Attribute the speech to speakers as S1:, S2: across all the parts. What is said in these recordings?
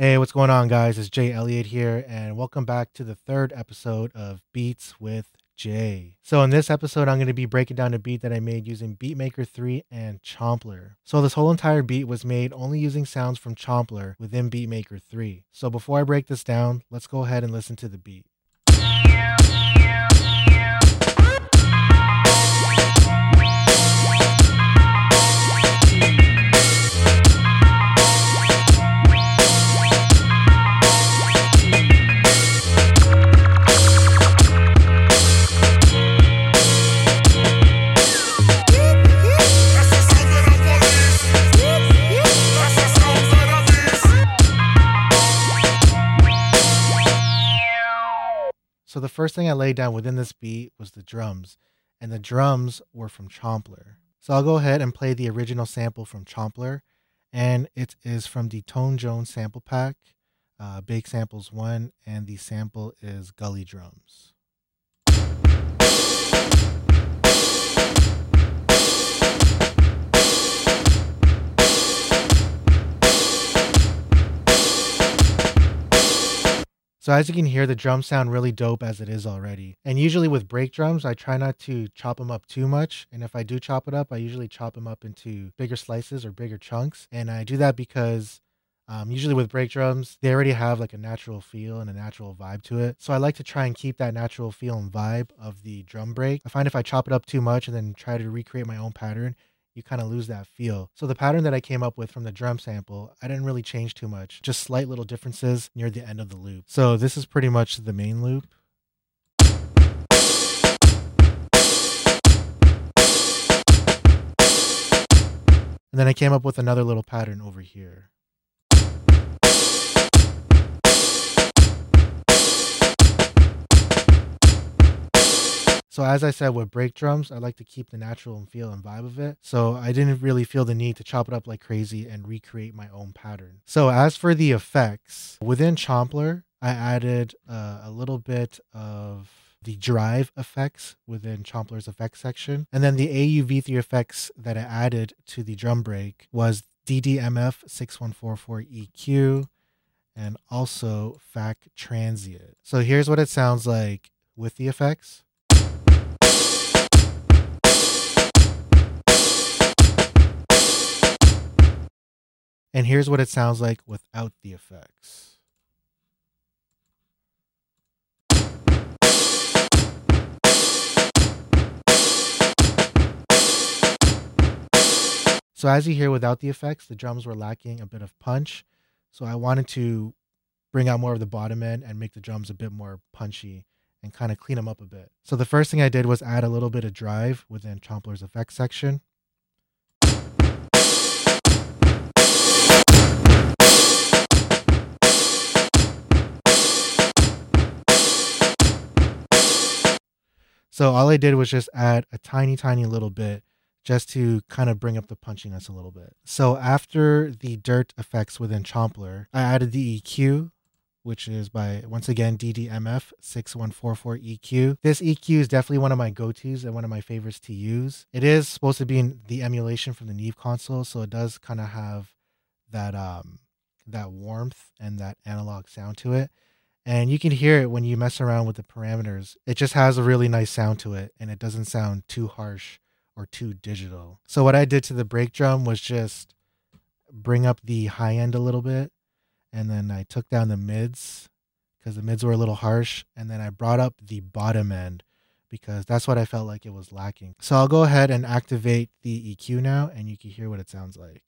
S1: Hey, what's going on, guys? It's Jay Elliott here, and welcome back to the third episode of Beats with Jay. So, in this episode, I'm going to be breaking down a beat that I made using Beatmaker 3 and Chomplr. So, this whole entire beat was made only using sounds from Chomplr within Beatmaker 3. So, before I break this down, let's go ahead and listen to the beat. So the first thing I laid down within this beat was the drums, and the drums were from Chomplr. So I'll go ahead and play the original sample from Chomplr, and it is from the Tone Jones sample pack, uh, Big Samples 1, and the sample is Gully Drums. So as you can hear, the drums sound really dope as it is already. And usually with break drums, I try not to chop them up too much. And if I do chop it up, I usually chop them up into bigger slices or bigger chunks. And I do that because um, usually with break drums, they already have like a natural feel and a natural vibe to it. So I like to try and keep that natural feel and vibe of the drum break. I find if I chop it up too much and then try to recreate my own pattern, you kind of lose that feel. So the pattern that I came up with from the drum sample, I didn't really change too much, just slight little differences near the end of the loop. So this is pretty much the main loop. And then I came up with another little pattern over here. So as I said with break drums, I like to keep the natural feel and vibe of it. So I didn't really feel the need to chop it up like crazy and recreate my own pattern. So as for the effects, within Chomplr, I added uh, a little bit of the drive effects within Chomplr's effects section. And then the AUV3 effects that I added to the drum break was DDMF 6144 EQ and also FAC Transient. So here's what it sounds like with the effects. And here's what it sounds like without the effects. So as you hear without the effects, the drums were lacking a bit of punch. So I wanted to bring out more of the bottom end and make the drums a bit more punchy and kind of clean them up a bit. So the first thing I did was add a little bit of drive within Chomplr's effects section. So all I did was just add a tiny, tiny little bit just to kind of bring up the punchiness a little bit. So after the dirt effects within Chomplr, I added the EQ, which is by once again DDMF 6144 EQ. This EQ is definitely one of my go-tos and one of my favorites to use. It is supposed to be in the emulation from the Neve console, so it does kind of have that um that warmth and that analog sound to it and you can hear it when you mess around with the parameters. It just has a really nice sound to it and it doesn't sound too harsh or too digital. So what I did to the break drum was just bring up the high end a little bit and then I took down the mids because the mids were a little harsh and then I brought up the bottom end because that's what I felt like it was lacking. So I'll go ahead and activate the EQ now and you can hear what it sounds like.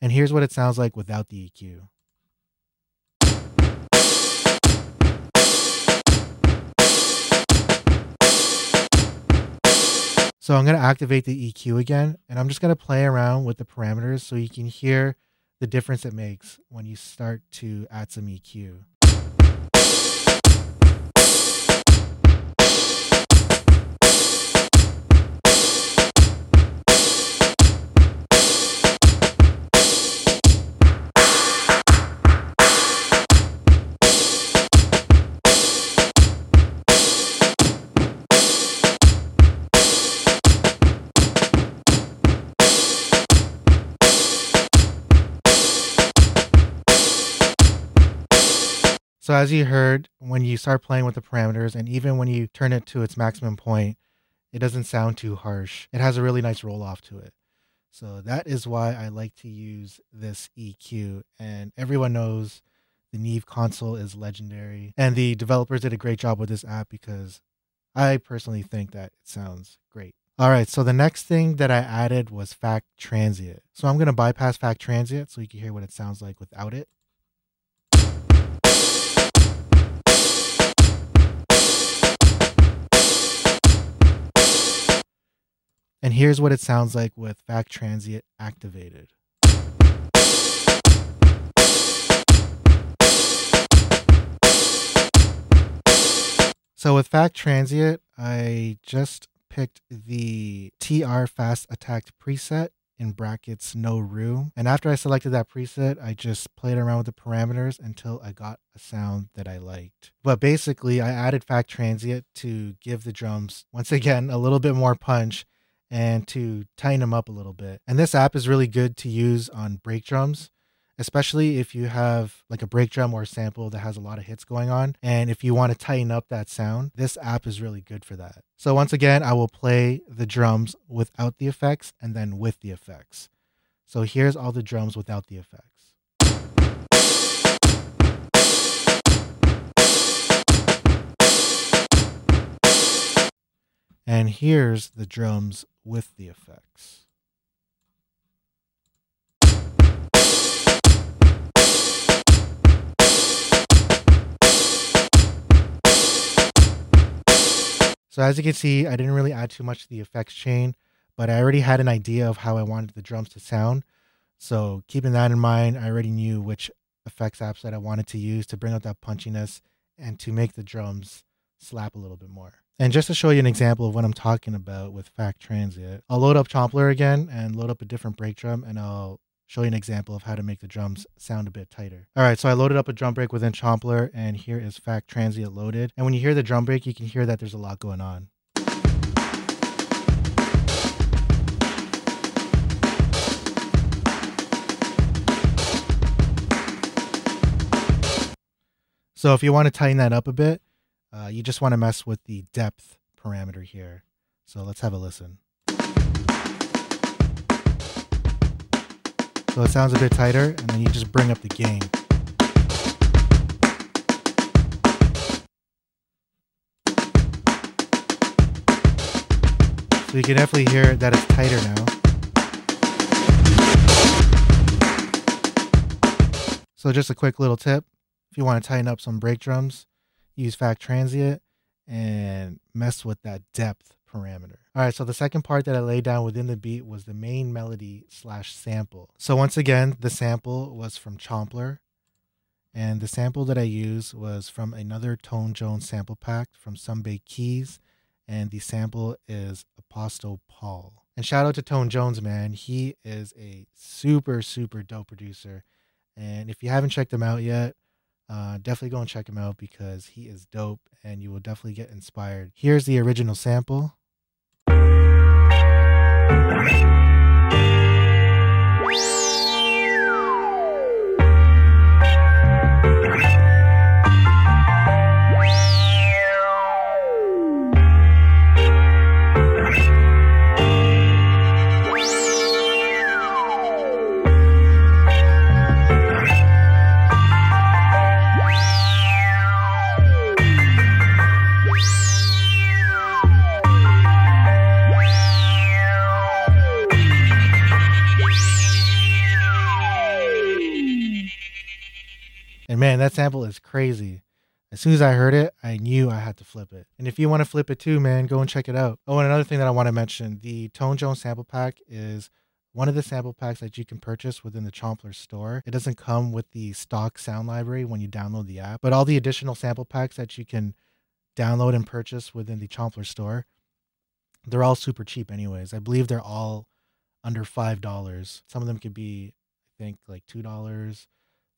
S1: And here's what it sounds like without the EQ. So I'm going to activate the EQ again, and I'm just going to play around with the parameters so you can hear the difference it makes when you start to add some EQ. So as you heard, when you start playing with the parameters and even when you turn it to its maximum point, it doesn't sound too harsh. It has a really nice roll off to it. So that is why I like to use this EQ. And everyone knows the Neve console is legendary. And the developers did a great job with this app because I personally think that it sounds great. All right, so the next thing that I added was FAC Transient. So I'm going to bypass FAC Transient so you can hear what it sounds like without it. And here's what it sounds like with FAC Transient activated. So with FAC Transient, I just picked the TR Fast Attack preset in brackets no room. And after I selected that preset, I just played around with the parameters until I got a sound that I liked. But basically, I added FAC Transient to give the drums, once again, a little bit more punch and to tighten them up a little bit. And this app is really good to use on break drums, especially if you have like a break drum or a sample that has a lot of hits going on. And if you want to tighten up that sound, this app is really good for that. So once again, I will play the drums without the effects and then with the effects. So here's all the drums without the effects. And here's the drums with the effects. So as you can see, I didn't really add too much to the effects chain, but I already had an idea of how I wanted the drums to sound. So keeping that in mind, I already knew which effects apps that I wanted to use to bring out that punchiness and to make the drums slap a little bit more. And just to show you an example of what I'm talking about with FAC Transient, I'll load up Chomplr again and load up a different break drum and I'll show you an example of how to make the drums sound a bit tighter. All right, so I loaded up a drum break within Chomplr and here is FAC Transient loaded. And when you hear the drum break, you can hear that there's a lot going on. So if you want to tighten that up a bit, uh, you just want to mess with the depth parameter here. So let's have a listen. So it sounds a bit tighter, and then you just bring up the gain. So you can definitely hear that it's tighter now. So just a quick little tip. If you want to tighten up some break drums, use FAC Transient and mess with that depth parameter. All right, so the second part that I laid down within the beat was the main melody slash sample. So once again, the sample was from Chomplr, and the sample that I used was from another Tone Jones sample pack from Big Keys, and the sample is Apostle Paul. And shout out to Tone Jones, man. He is a super, super dope producer. And if you haven't checked him out yet, uh, definitely go and check him out because he is dope and you will definitely get inspired. Here's the original sample. Man, that sample is crazy. As soon as I heard it, I knew I had to flip it. And if you want to flip it too, man, go and check it out. Oh, and another thing that I want to mention the Tone Jones sample pack is one of the sample packs that you can purchase within the Chomplr store. It doesn't come with the stock sound library when you download the app, but all the additional sample packs that you can download and purchase within the Chomplr store, they're all super cheap, anyways. I believe they're all under $5. Some of them could be, I think, like $2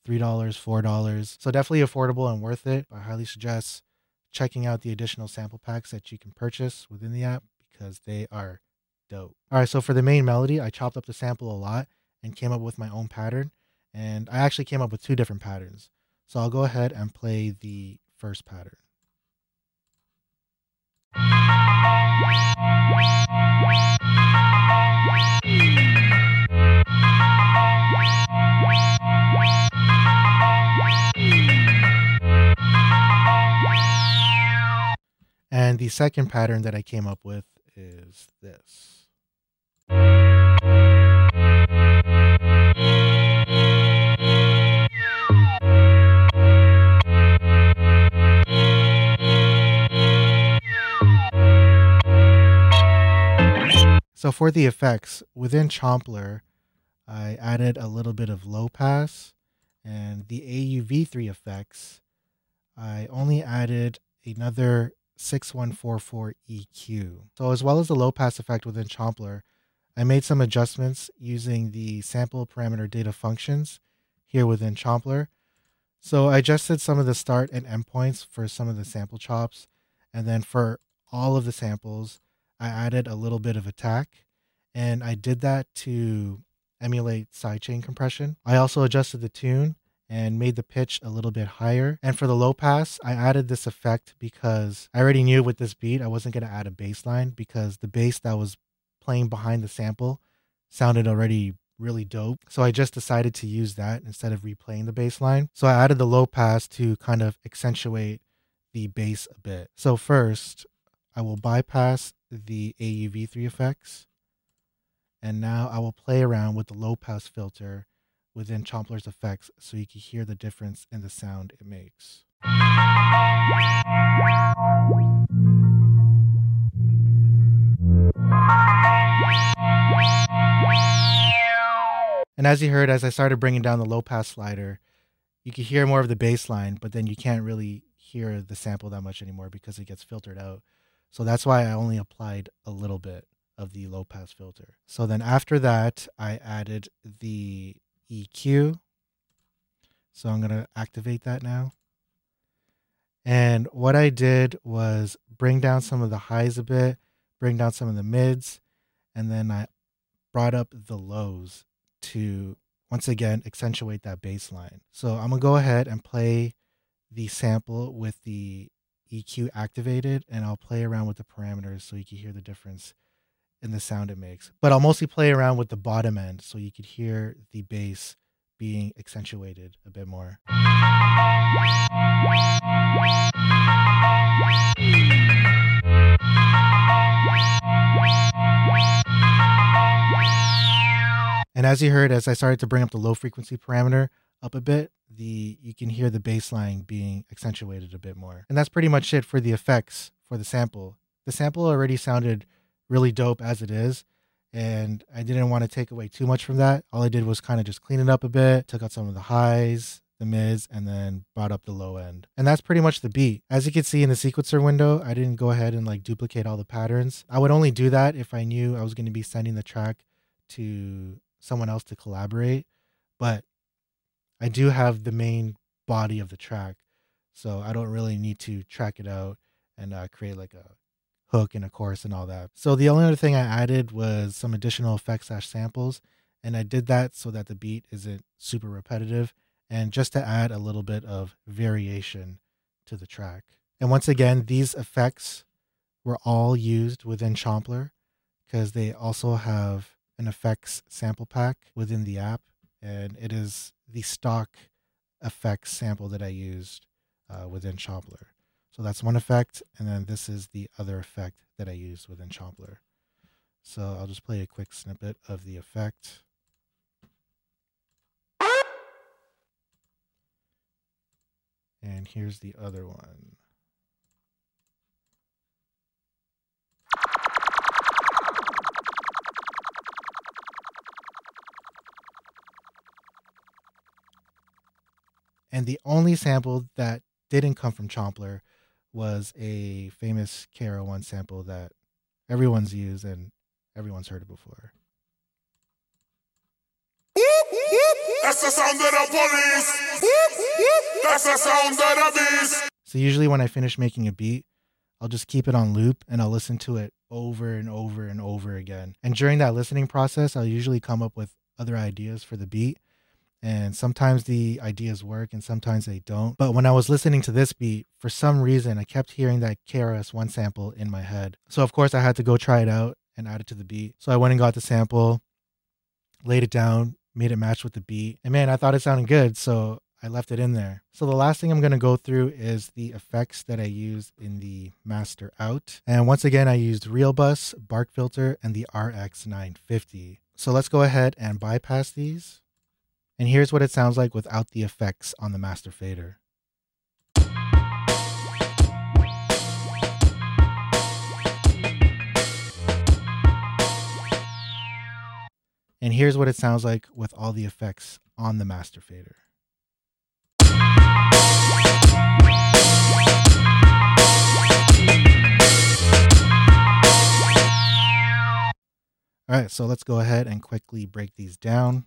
S1: $3, $4. So definitely affordable and worth it. I highly suggest checking out the additional sample packs that you can purchase within the app because they are dope. All right, so for the main melody, I chopped up the sample a lot and came up with my own pattern. And I actually came up with two different patterns. So I'll go ahead and play the first pattern. And the second pattern that I came up with is this. So for the effects within Chomplr, I added a little bit of low pass and the AUV3 effects. I only added another 6144 EQ. So as well as the low pass effect within Chomplr, I made some adjustments using the sample parameter data functions here within Chomplr. So I adjusted some of the start and end points for some of the sample chops. And then for all of the samples, I added a little bit of attack, and I did that to emulate sidechain compression. I also adjusted the tune and made the pitch a little bit higher. And for the low pass, I added this effect because I already knew with this beat I wasn't going to add a bass line because the bass that was playing behind the sample sounded already really dope. So I just decided to use that instead of replaying the bass line. So I added the low pass to kind of accentuate the bass a bit. So first, I will bypass the AUV3 effects. And now I will play around with the low pass filter within Chomplr's effects so you can hear the difference in the sound it makes. And as you heard, as I started bringing down the low pass slider, you could hear more of the bass line, but then you can't really hear the sample that much anymore because it gets filtered out. So that's why I only applied a little bit of the low pass filter. So then after that, I added the EQ. So I'm going to activate that now. And what I did was bring down some of the highs a bit, bring down some of the mids, and then I brought up the lows to once again accentuate that bass line. So I'm going to go ahead and play the sample with the EQ activated and I'll play around with the parameters so you can hear the difference in the sound it makes. But I'll mostly play around with the bottom end so you could hear the bass being accentuated a bit more. And as you heard, as I started to bring up the low frequency parameter up a bit, the you can hear the bass line being accentuated a bit more. And that's pretty much it for the effects for the sample. The sample already sounded really dope as it is. And I didn't want to take away too much from that. All I did was kind of just clean it up a bit, took out some of the highs, the mids, and then brought up the low end. And that's pretty much the beat. As you can see in the sequencer window, I didn't go ahead and like duplicate all the patterns. I would only do that if I knew I was going to be sending the track to someone else to collaborate. But I do have the main body of the track. So I don't really need to track it out and uh, create like a hook and a chorus and all that. So the only other thing I added was some additional effects slash samples, and I did that so that the beat isn't super repetitive and just to add a little bit of variation to the track. And once again, these effects were all used within Chomplr because they also have an effects sample pack within the app, and it is the stock effects sample that I used uh, within Chomplr. So that's one effect, and then this is the other effect that I used within Chomplr. So I'll just play a quick snippet of the effect. And here's the other one. And the only sample that didn't come from Chomplr was a famous KRS-One sample that everyone's used and everyone's heard it before. That's the sound of the police. That's the sound of the beast. So usually when I finish making a beat, I'll just keep it on loop and I'll listen to it over and over and over again. And during that listening process, I'll usually come up with other ideas for the beat. And sometimes the ideas work and sometimes they don't. But when I was listening to this beat, for some reason, I kept hearing that KRS-One sample in my head. So, of course, I had to go try it out and add it to the beat. So, I went and got the sample, laid it down, made it match with the beat. And man, I thought it sounded good. So, I left it in there. So the last thing I'm going to go through is the effects that I used in the master out. And once again, I used ReelBus, Bark Filter, and the RX950. So let's go ahead and bypass these. And here's what it sounds like without the effects on the master fader. And here's what it sounds like with all the effects on the master fader. All right, so let's go ahead and quickly break these down.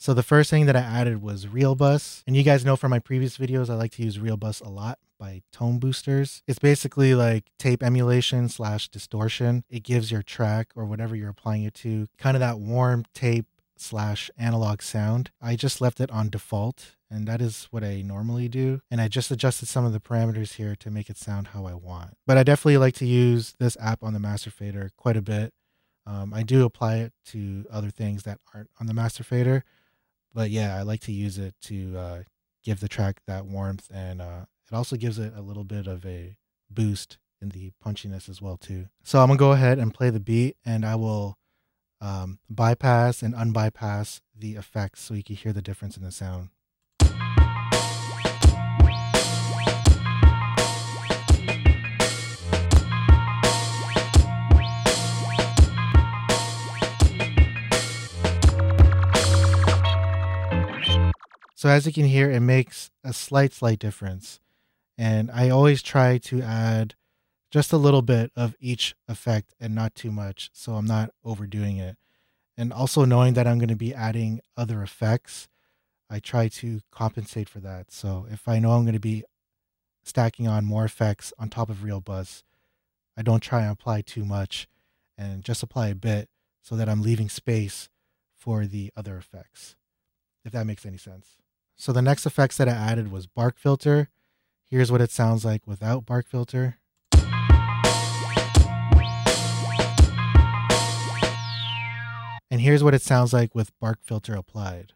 S1: So the first thing that I added was ReelBus. And you guys know from my previous videos, I like to use ReelBus a lot by ToneBoosters. It's basically like tape emulation slash distortion. It gives your track or whatever you're applying it to kind of that warm tape slash analog sound. I just left it on default and that is what I normally do. And I just adjusted some of the parameters here to make it sound how I want. But I definitely like to use this app on the Master Fader quite a bit. Um, I do apply it to other things that aren't on the master fader, but yeah, I like to use it to uh, give the track that warmth, and uh, it also gives it a little bit of a boost in the punchiness as well too. So I'm gonna go ahead and play the beat, and I will um, bypass and unbypass the effects so you can hear the difference in the sound. So as you can hear, it makes a slight, slight difference. And I always try to add just a little bit of each effect and not too much. So I'm not overdoing it. And also knowing that I'm going to be adding other effects, I try to compensate for that. So if I know I'm going to be stacking on more effects on top of ReelBus, I don't try and apply too much and just apply a bit so that I'm leaving space for the other effects, if that makes any sense. So the next effects that I added was bark filter. Here's what it sounds like without bark filter. And here's what it sounds like with bark filter applied.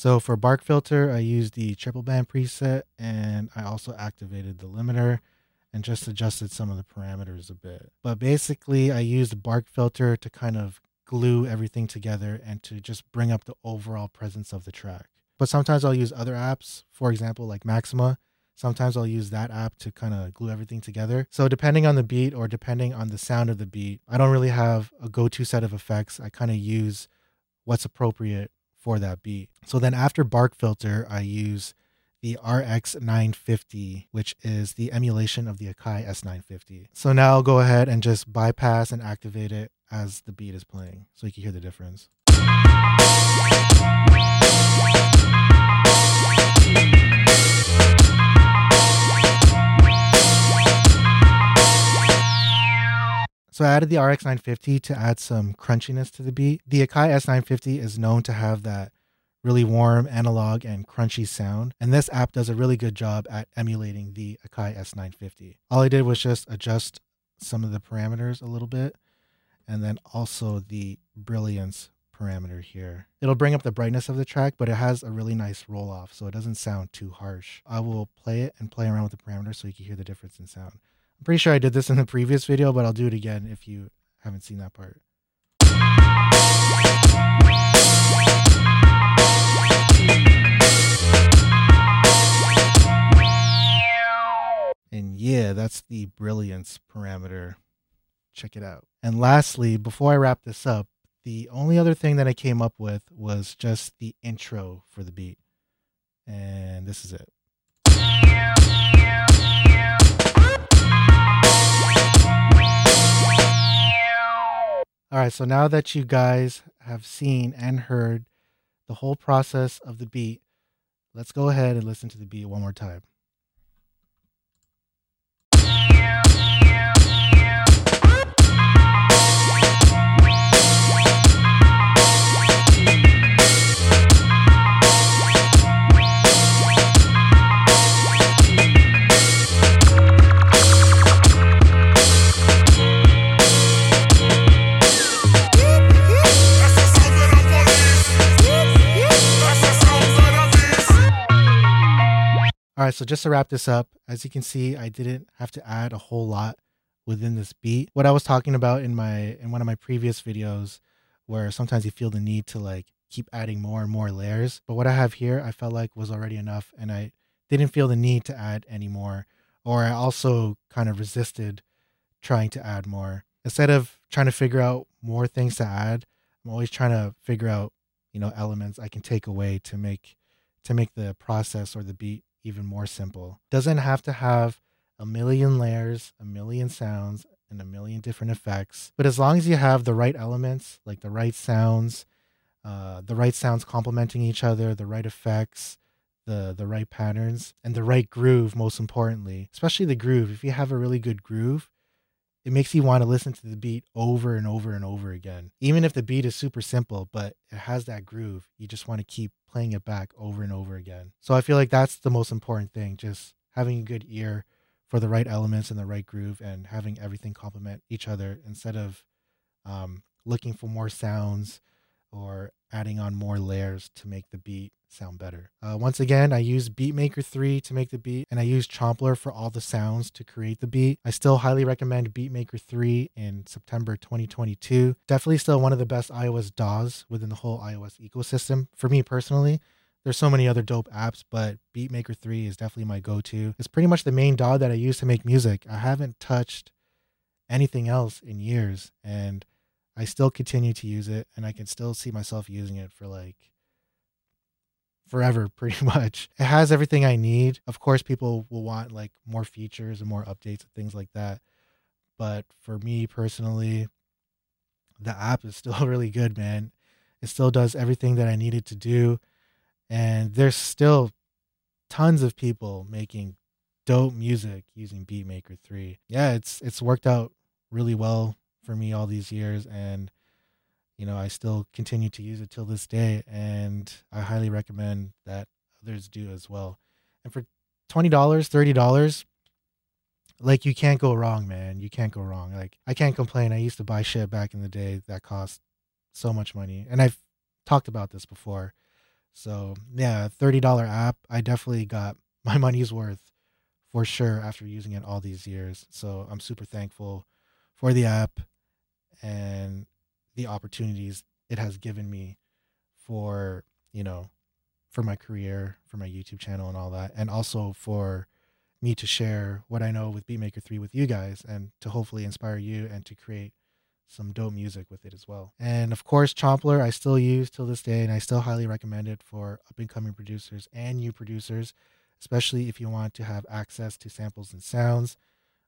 S1: So for bark filter, I used the triple band preset and I also activated the limiter and just adjusted some of the parameters a bit. But basically, I used bark filter to kind of glue everything together and to just bring up the overall presence of the track. But sometimes I'll use other apps, for example, like Maxima. Sometimes I'll use that app to kind of glue everything together. So, depending on the beat or depending on the sound of the beat, I don't really have a go to set of effects. I kind of use what's appropriate for that beat. So then after Bark Filter, I use the RX950, which is the emulation of the Akai S950. So now I'll go ahead and just bypass and activate it as the beat is playing so you can hear the difference. So I added the RX 950 to add some crunchiness to the beat. The Akai S950 is known to have that really warm analog and crunchy sound, and this app does a really good job at emulating the Akai S950. All I did was just adjust some of the parameters a little bit, and then also the brilliance parameter here. It'll bring up the brightness of the track, but it has a really nice roll off, so it doesn't sound too harsh. I will play it and play around with the parameters so you can hear the difference in sound. I'm pretty sure I did this in the previous video, but I'll do it again if you haven't seen that part. And yeah, that's the brilliance parameter. Check it out. And lastly, before I wrap this up, the only other thing that I came up with was just the intro for the beat. And this is it. All right, so now that you guys have seen and heard the whole process of the beat, let's go ahead and listen to the beat one more time. All right, so just to wrap this up, as you can see, I didn't have to add a whole lot within this beat. What I was talking about in my in one of my previous videos where sometimes you feel the need to like keep adding more and more layers, but what I have here I felt like was already enough and I didn't feel the need to add any more or I also kind of resisted trying to add more. Instead of trying to figure out more things to add, I'm always trying to figure out, you know, elements I can take away to make to make the process or the beat even more simple. Doesn't have to have a million layers, a million sounds, and a million different effects. But as long as you have the right elements, like the right sounds, uh, the right sounds complementing each other, the right effects, the the right patterns, and the right groove, most importantly, especially the groove. If you have a really good groove, it makes you want to listen to the beat over and over and over again. Even if the beat is super simple, but it has that groove, you just want to keep playing it back over and over again. So I feel like that's the most important thing, just having a good ear for the right elements and the right groove and having everything complement each other instead of um, looking for more sounds or adding on more layers to make the beat sound better. Uh, once again, I use Beatmaker 3 to make the beat, and I use Chomplr for all the sounds to create the beat. I still highly recommend Beatmaker 3 in September 2022. Definitely still one of the best iOS DAWs within the whole iOS ecosystem. For me personally, there's so many other dope apps, but Beatmaker 3 is definitely my go to. It's pretty much the main DAW that I use to make music. I haven't touched anything else in years, and I still continue to use it, and I can still see myself using it for like forever pretty much. It has everything I need. Of course, people will want like more features and more updates and things like that. But for me personally, the app is still really good, man. It still does everything that I needed to do. And there's still tons of people making dope music using Beatmaker 3. Yeah, it's it's worked out really well for me all these years and you know, I still continue to use it till this day, and I highly recommend that others do as well. And for twenty dollars, thirty dollars, like you can't go wrong, man. You can't go wrong. Like I can't complain. I used to buy shit back in the day that cost so much money, and I've talked about this before. So yeah, thirty dollar app. I definitely got my money's worth for sure after using it all these years. So I'm super thankful for the app, and the opportunities it has given me for you know for my career for my youtube channel and all that and also for me to share what i know with beatmaker 3 with you guys and to hopefully inspire you and to create some dope music with it as well. And of course Chomplr i still use till this day and i still highly recommend it for up and coming producers and new producers especially if you want to have access to samples and sounds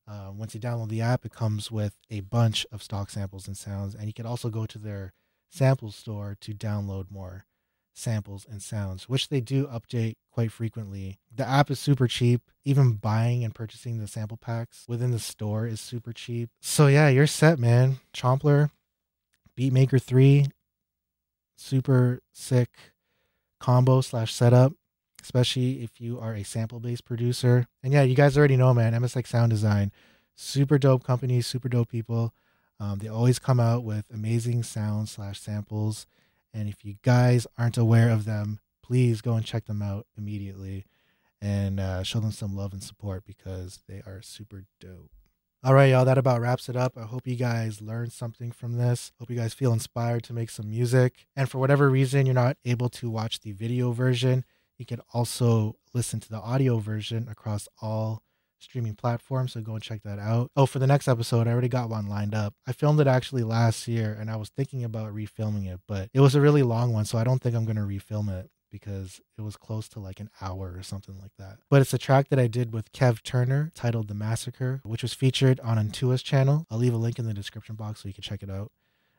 S1: uh, once you download the app, it comes with a bunch of stock samples and sounds, and you can also go to their sample store to download more samples and sounds, which they do update quite frequently. The app is super cheap. Even buying and purchasing the sample packs within the store is super cheap. So yeah, you're set, man. Chomplr, Beatmaker 3, super sick combo slash setup especially if you are a sample based producer. And yeah, you guys already know, man, MSX Sound Design, super dope company, super dope people. Um, they always come out with amazing sounds slash samples. And if you guys aren't aware of them, please go and check them out immediately and uh, show them some love and support because they are super dope. All right, y'all, that about wraps it up. I hope you guys learned something from this. Hope you guys feel inspired to make some music. And for whatever reason you're not able to watch the video version, you can also listen to the audio version across all streaming platforms. So go and check that out. Oh, for the next episode, I already got one lined up. I filmed it actually last year and I was thinking about refilming it, but it was a really long one. So I don't think I'm going to refilm it because it was close to like an hour or something like that. But it's a track that I did with Kev Turner titled The Massacre, which was featured on Antua's channel. I'll leave a link in the description box so you can check it out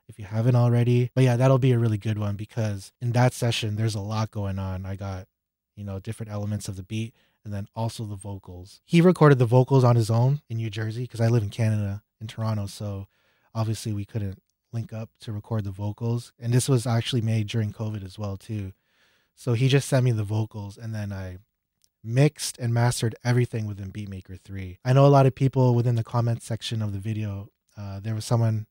S1: if you haven't already. But yeah, that'll be a really good one because in that session, there's a lot going on. I got you know, different elements of the beat, and then also the vocals. He recorded the vocals on his own in New Jersey because I live in Canada, in Toronto. So obviously we couldn't link up to record the vocals. And this was actually made during COVID as well, too. So he just sent me the vocals and then I mixed and mastered everything within Beatmaker 3. I know a lot of people within the comment section of the video, uh, there was someone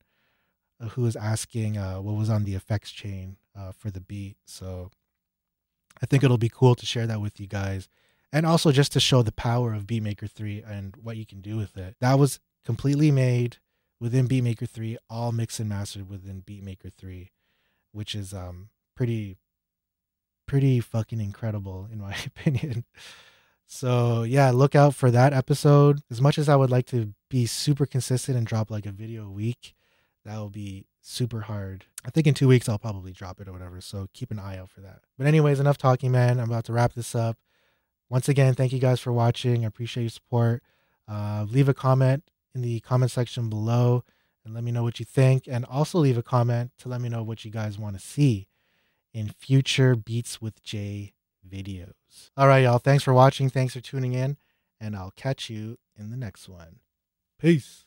S1: who was asking uh, what was on the effects chain uh, for the beat. So I think it'll be cool to share that with you guys. And also just to show the power of beatmaker 3 and what you can do with it. That was completely made within beatmaker 3 all mixed and mastered within beatmaker 3 which is um pretty pretty fucking incredible in my opinion. So yeah look out for that episode. As much as i would like to be super consistent and drop like a video a week that will be super hard. I think in two weeks I'll probably drop it or whatever. So keep an eye out for that. But anyways, enough talking, man. I'm about to wrap this up. Once again, thank you guys for watching. I appreciate your support. Uh, leave a comment in the comment section below and let me know what you think. And also leave a comment to let me know what you guys want to see in future Beats with Jay videos. All right, y'all. Thanks for watching. Thanks for tuning in. And I'll catch you in the next one. Peace.